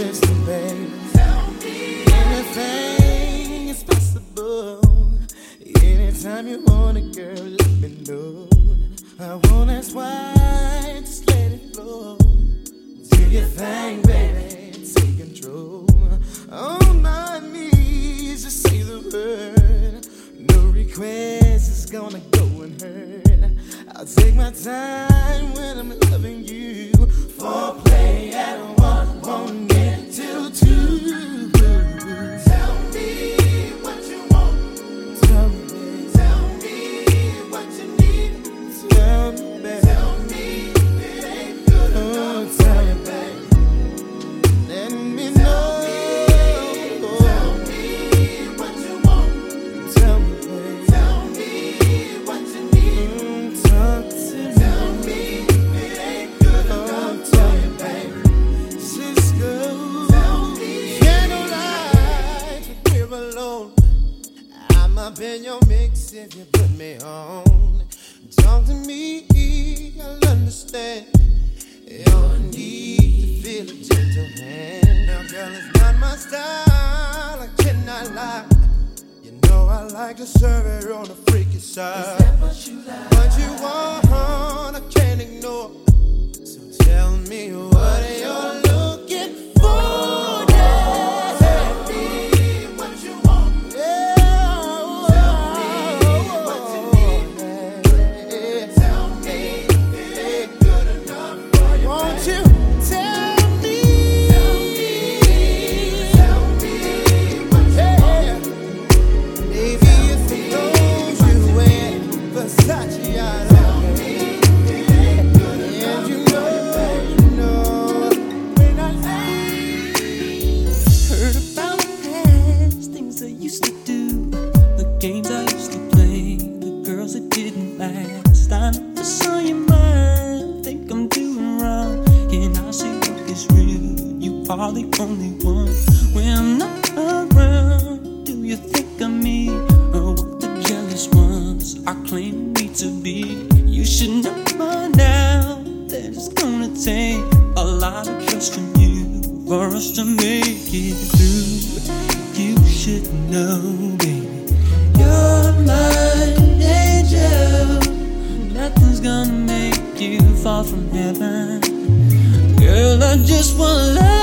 listen. Tell me anything is possible. Anytime you want it, girl, let me know. I won't ask why, just let it flow. Do your thing, baby. Take control. On my knees, just say the word. No request is gonna go unheard. I take my time when I'm loving you. Foreplay at one, one. if you put me on. Talk to me, I'll understand your need to feel a gentle hand. Now, girl, it's not my style, I cannot lie. You know I like to serve it on the freaky side. Is that what you like? What you want, I can't ignore. So tell me what, what you're are the only one when I'm around. Do you think of me or what the jealous ones are claiming me to be? You should know by now that it's gonna take a lot of trust from you for us to make it through. You should know, baby, you're my angel. Nothing's gonna make you fall from heaven. Girl, I just want love.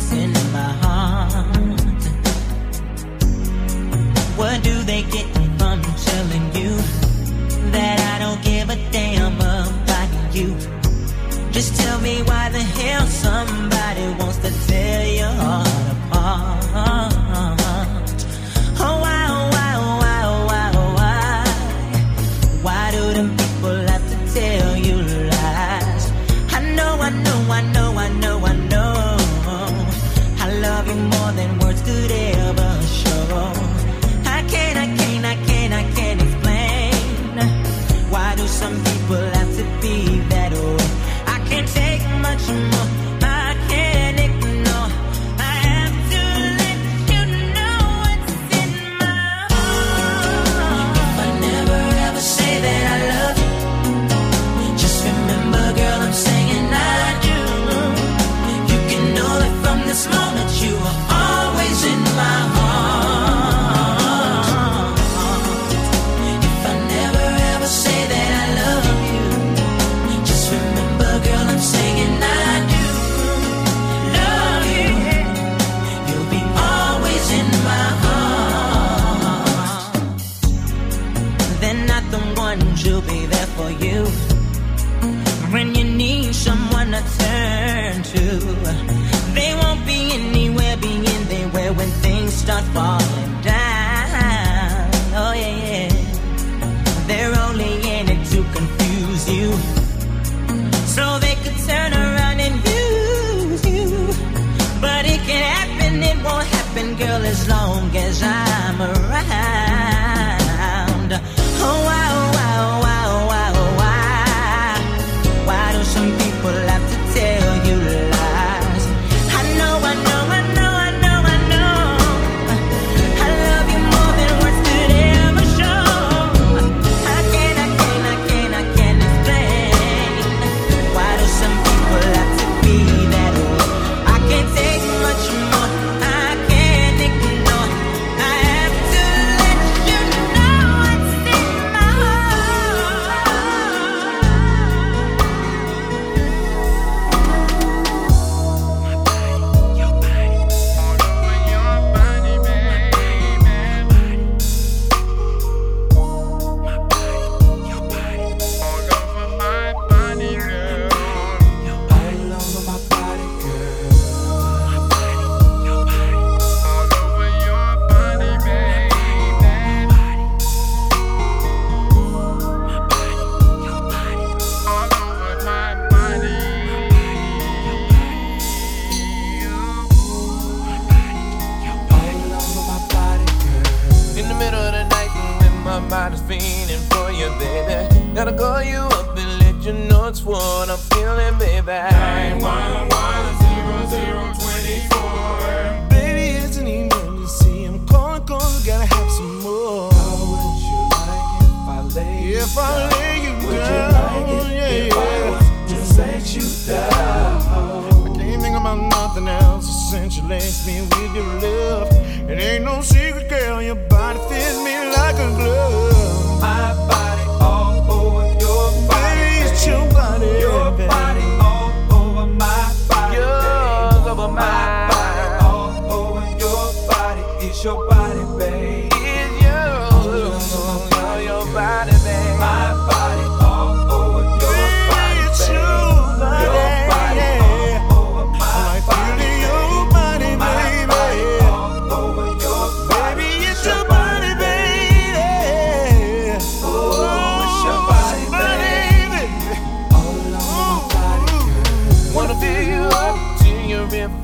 dancing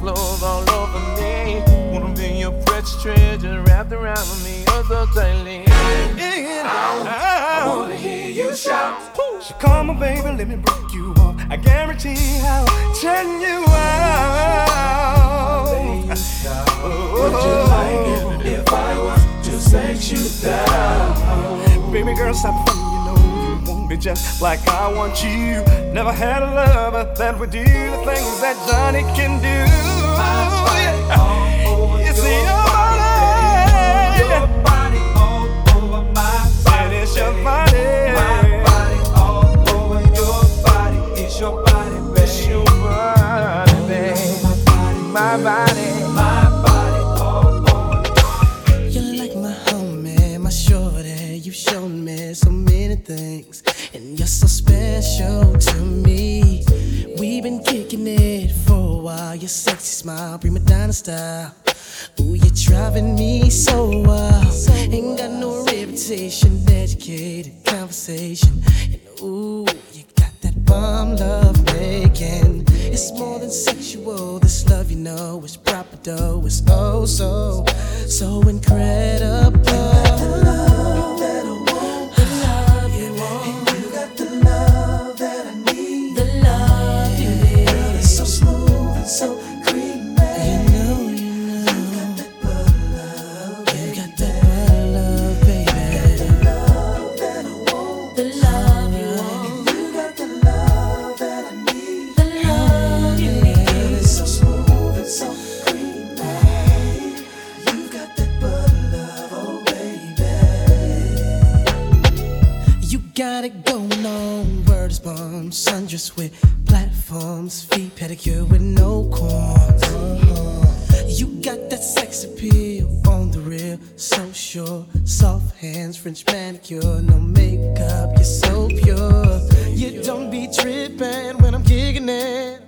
flows all over me. Wanna be your precious treasure wrapped around me oh, so tightly. In, in. I wanna hear you shout. So come on, baby, let me break you up. I guarantee I'll turn you out. Would you like it if I was to set you down? Baby girl, stop be just like I want you. Never had a lover that would do the things that Johnny can do. It's your body. Your body all over my body. And it's your body. My body all over your body. It's your body, baby. My body. My body all over. You're like my homie, my shorty. You've shown me so many things you're so special to me. We've been kicking it for a while. Your sexy smile, prima donna style. Ooh, you're driving me so wild. Ain't got no reputation, educated conversation. And ooh, you got that bomb love making. It's more than sexual. This love, you know, is proper though. It's oh so, so incredible. so creamy. You got that love, you got love, baby. You got the love. The love you want. You got the love that I need. The love you need. So smooth and so creamy. You got that love, oh baby. You got it going on, words born, sun just with feet pedicure with no corns. Uh-huh. You got that sex appeal on the real, so sure. Soft hands, French manicure, no makeup, you're so pure. You don't be tripping when I'm kicking it.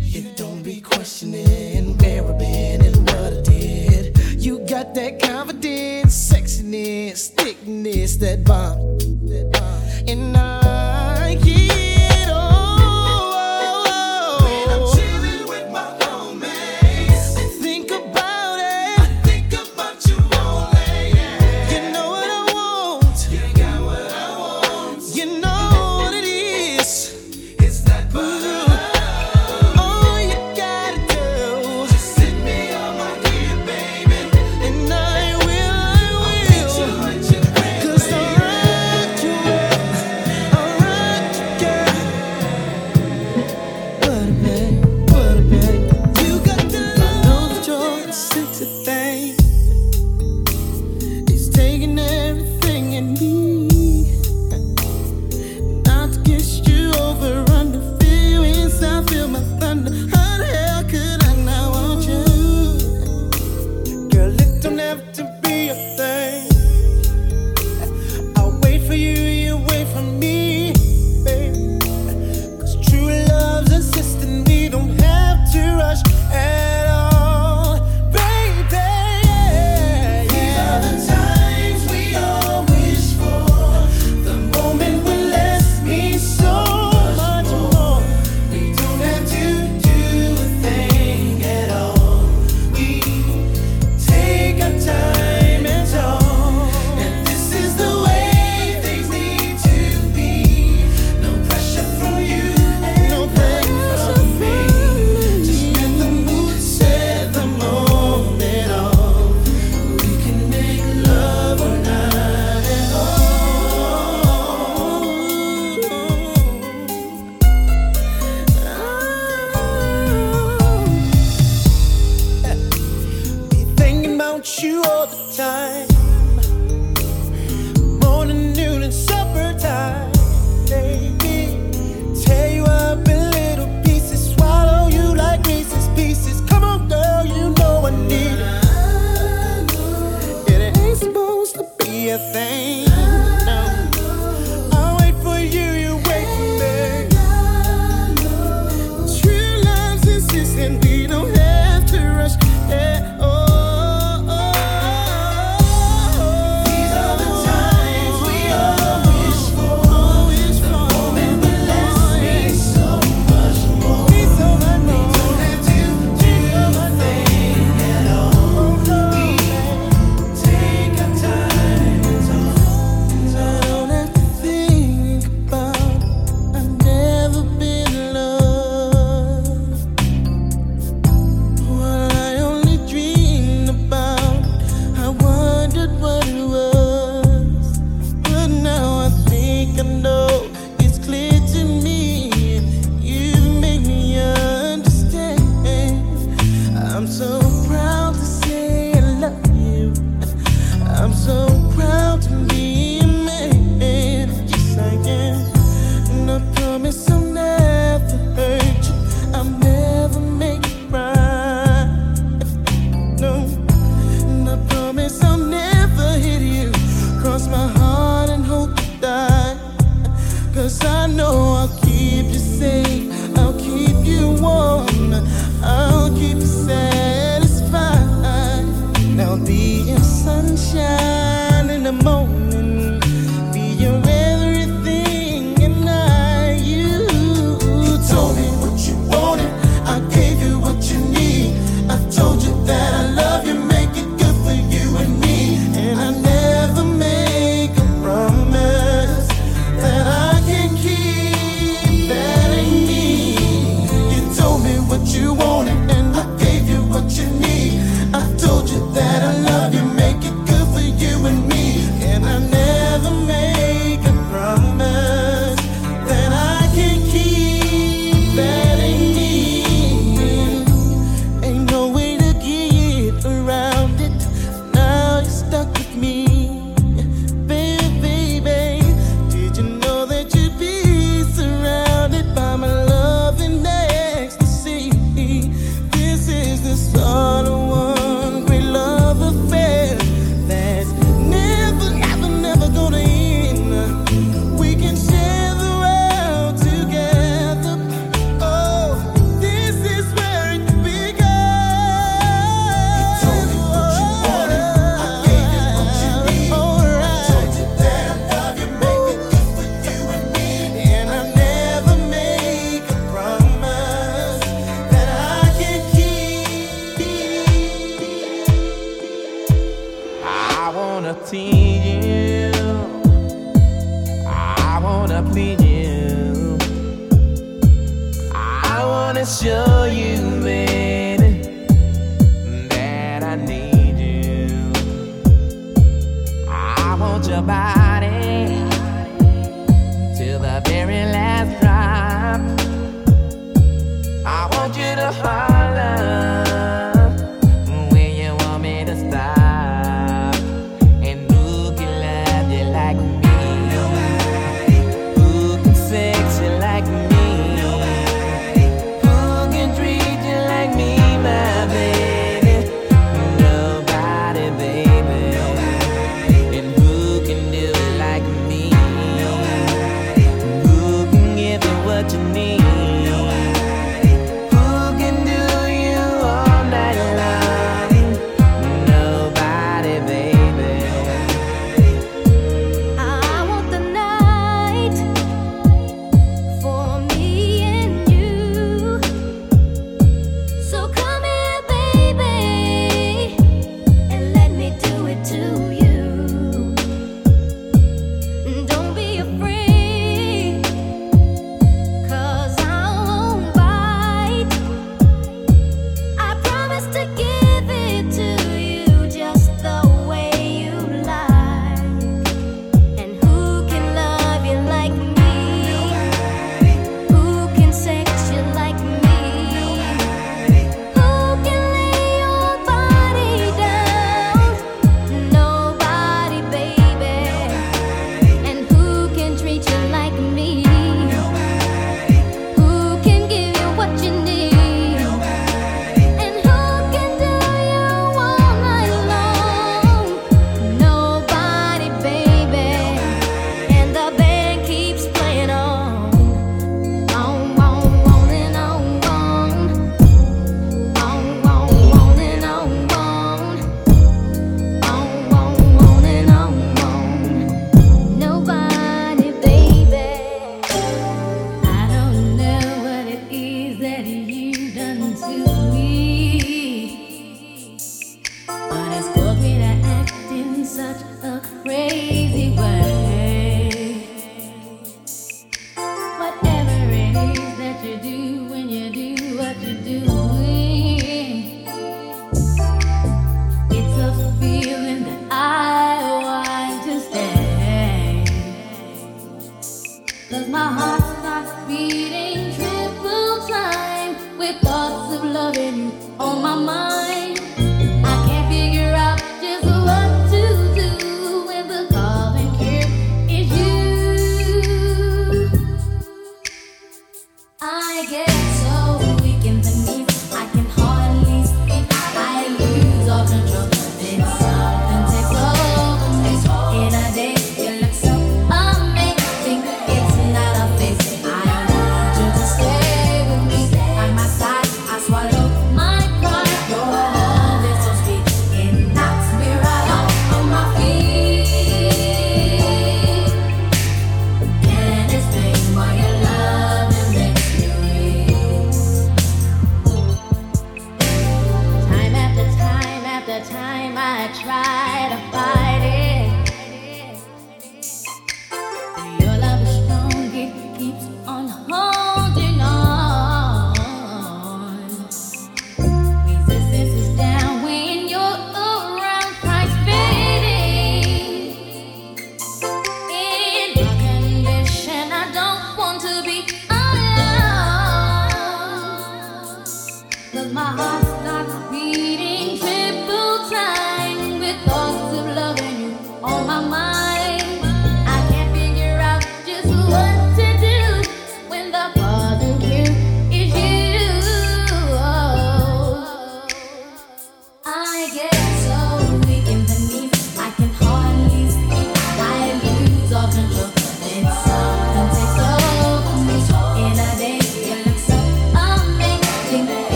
You don't be questioning where I've been and what I did. You got that confidence, sexiness, thickness, that bomb. That bomb.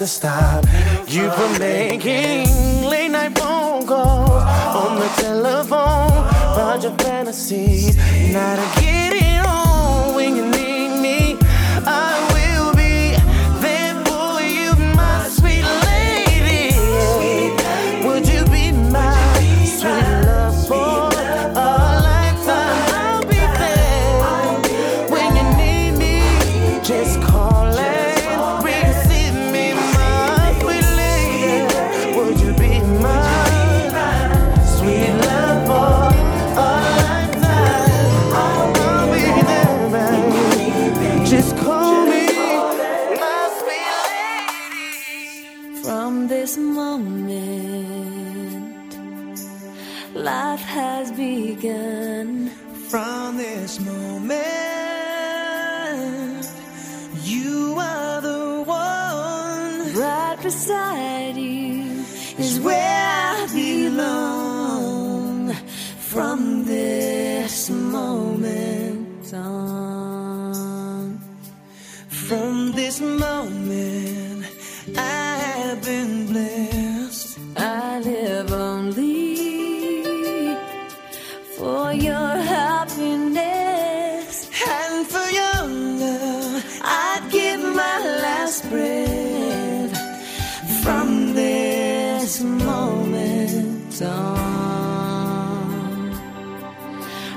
to stop. You were making late night phone calls on the telephone. Bunch of fantasies. Now to get it on when you from this moment on.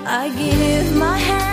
I give my hand.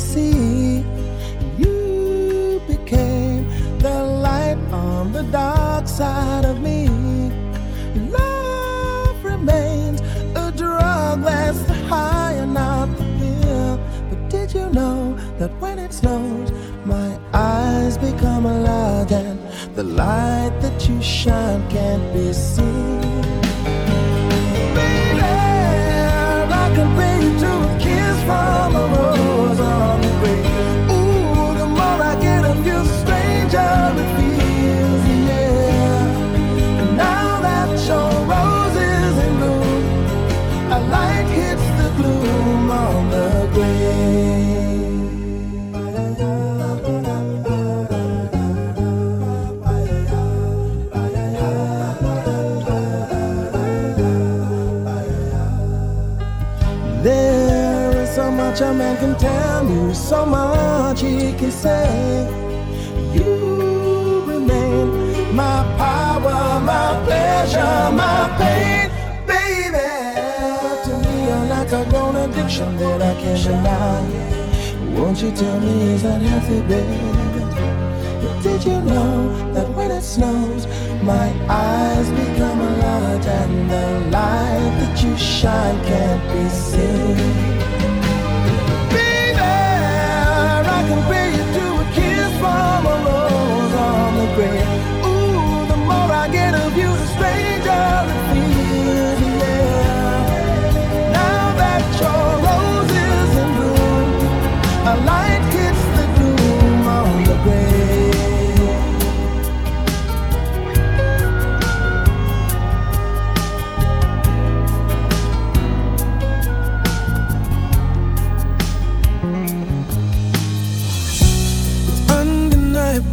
see. You became the light on the dark side of me. Love remains a drug that's high not the pill. But did you know that when it snows, my eyes become alive and the light that you shine can't be seen? much a man can tell you, so much he can say. You remain my power, my pleasure, my pain, baby. But to me, you're like a grown addiction that I can't deny. Won't you tell me, is that healthy, baby? Did you know that when it snows, my eyes become a lot, and the light that you shine can't be seen?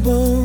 boom.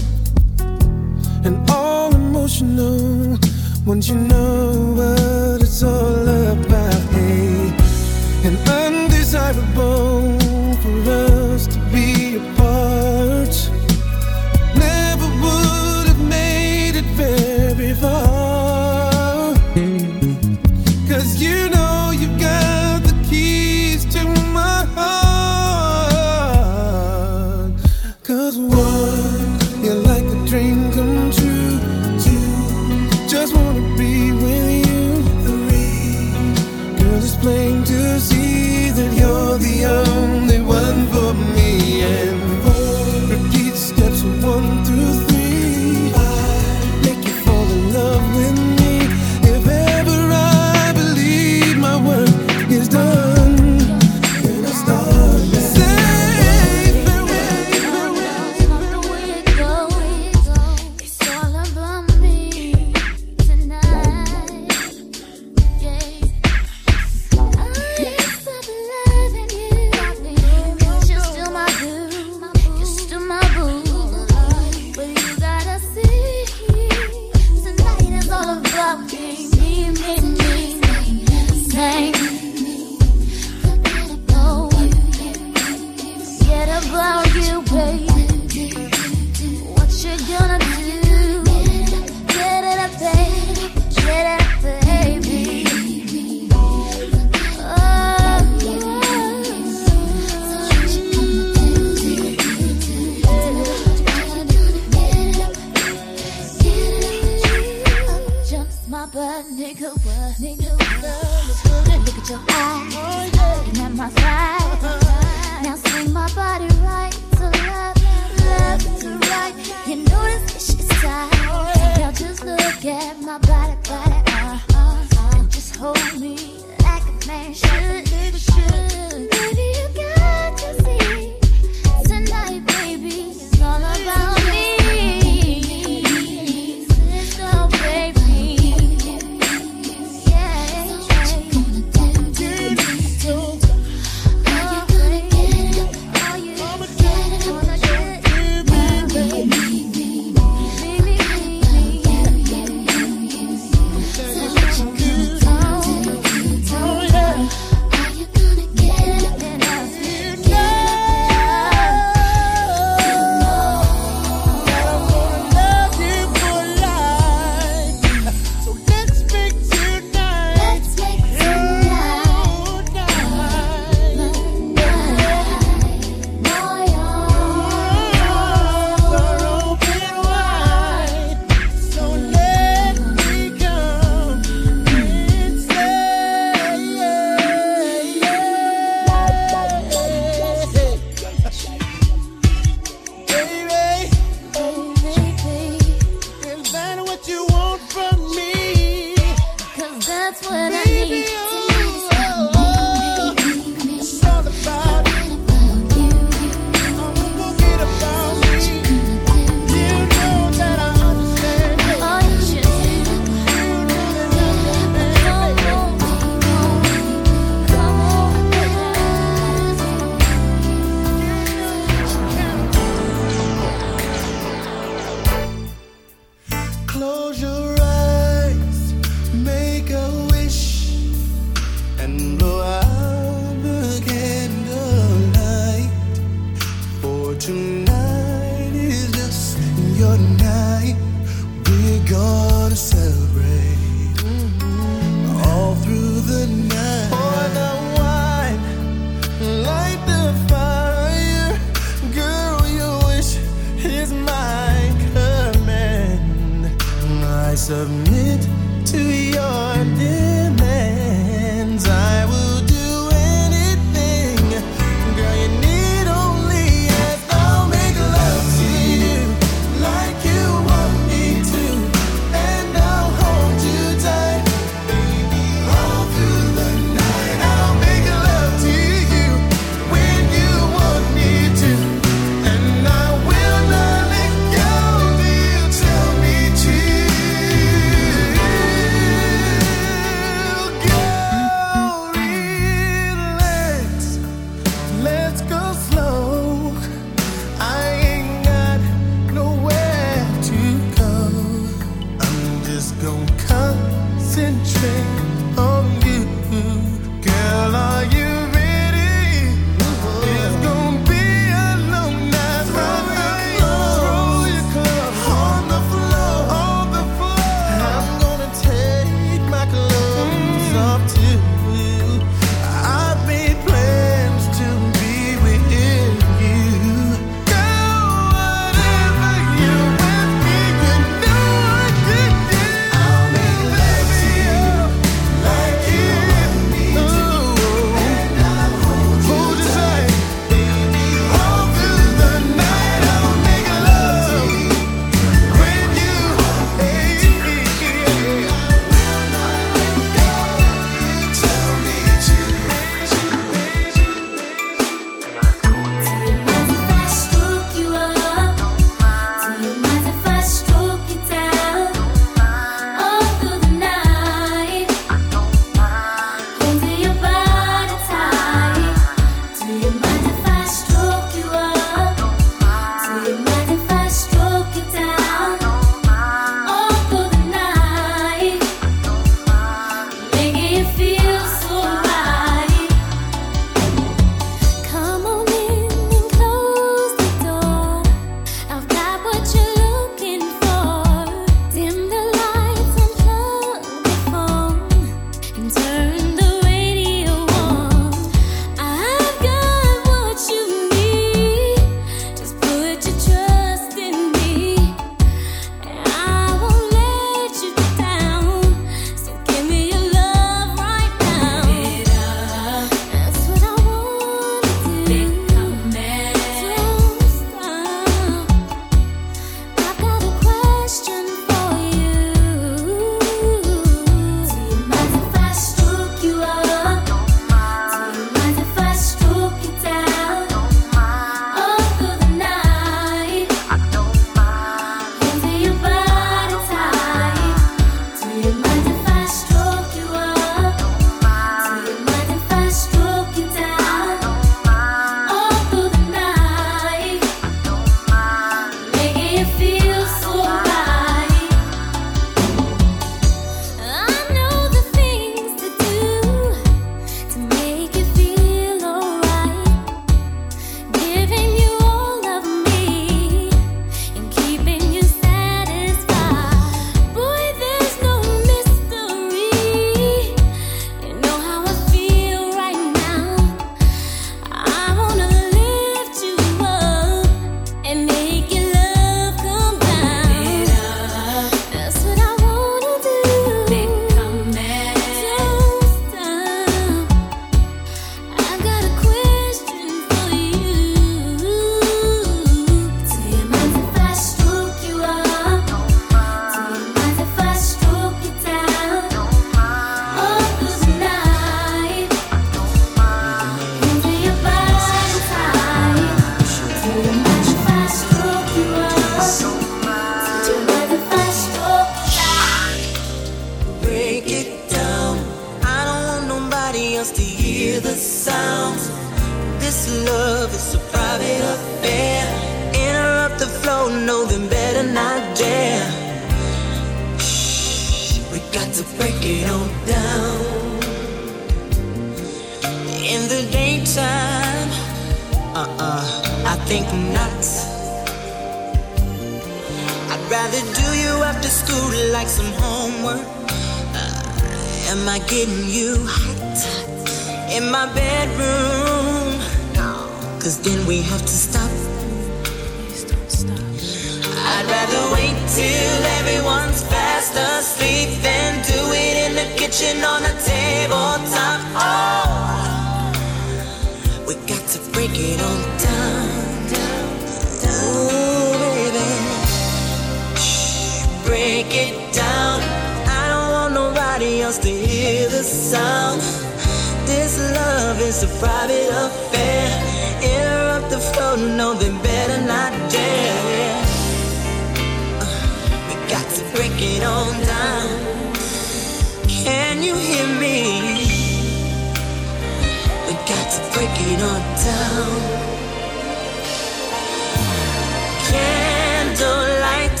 Candlelight,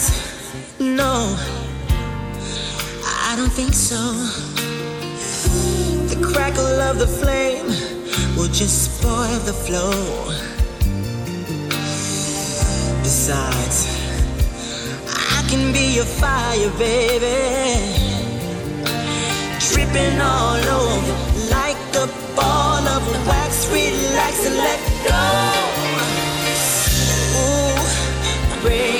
no, I don't think so. The crackle of the flame will just spoil the flow. Besides, I can be your fire, baby. Dripping all over like the ball and wax, relax and let go. Ooh, breathe.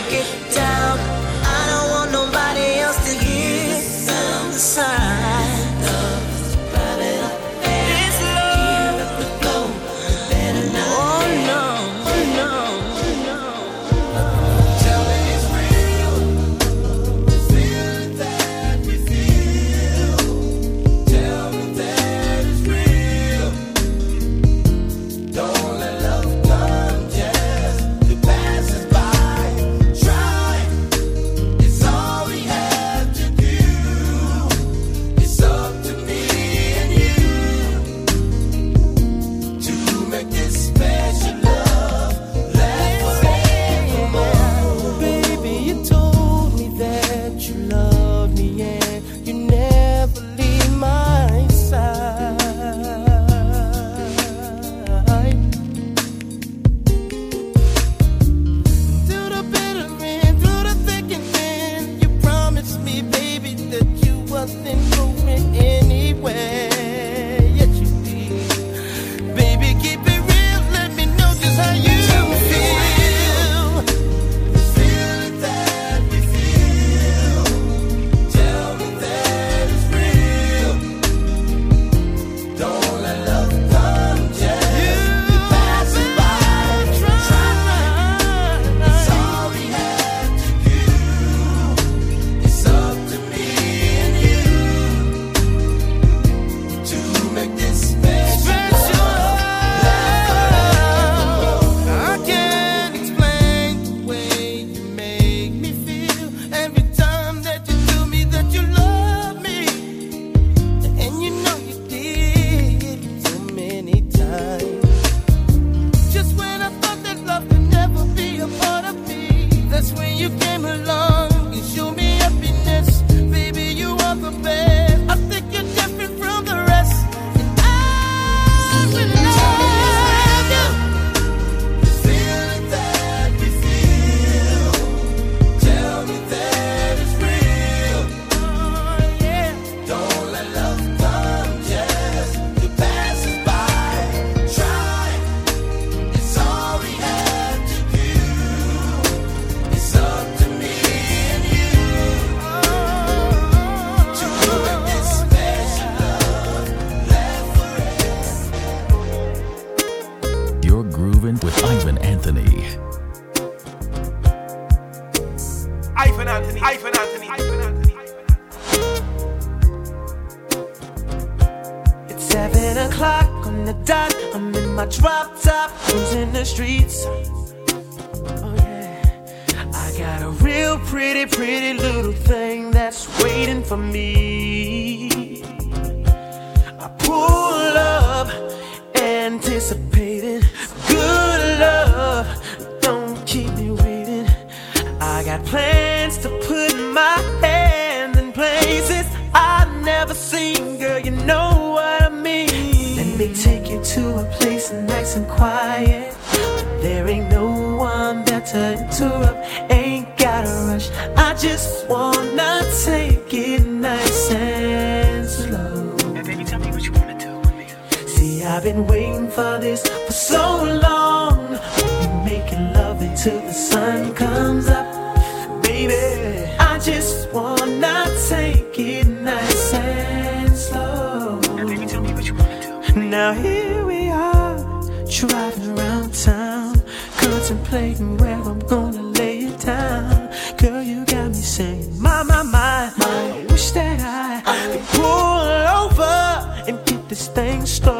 Sun comes up. Baby, I just wanna take it nice and slow. Now, baby, tell me what you wanna do. Now here we are, driving around town, contemplating where I'm gonna lay it down. Girl, you got me saying, my, my, my, my. I wish that I could pull over and get this thing started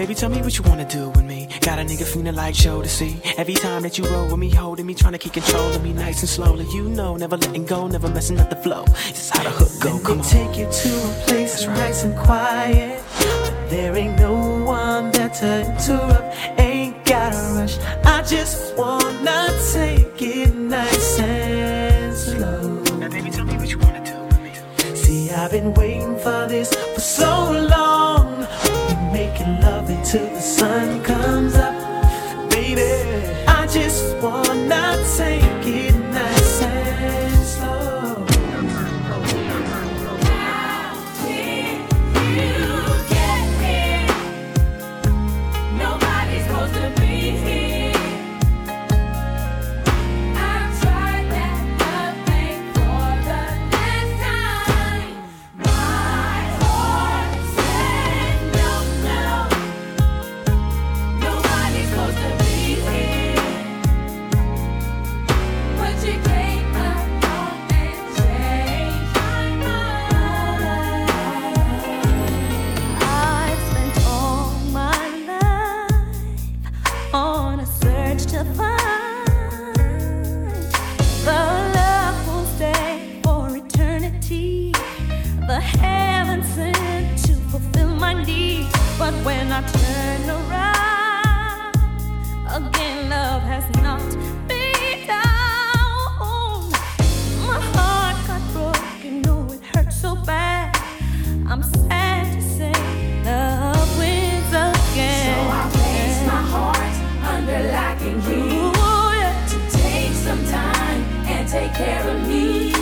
baby, tell me what you wanna do with me. Got a nigga feeling like Jodeci. Every time that you roll with me, holding me, trying to keep control of me, nice and slowly. You know, never letting go, never messing up the flow. This is how the hook go. Come on. take you to a place that's nice and quiet. There ain't no one there to interrupt. Ain't gotta rush. I just wanna take it nice and slow. Now, baby, tell me what you wanna do with me. See, I've been waiting for this for so long. Until the sun comes up. Baby, I just wanna take it heaven sent to fulfill my need. But when I turn around, again love has not been down. My heart got broken, oh it hurt so bad. I'm sad to say love wins again. So I place my heart under lock and key Ooh, yeah. to take some time and take care of me.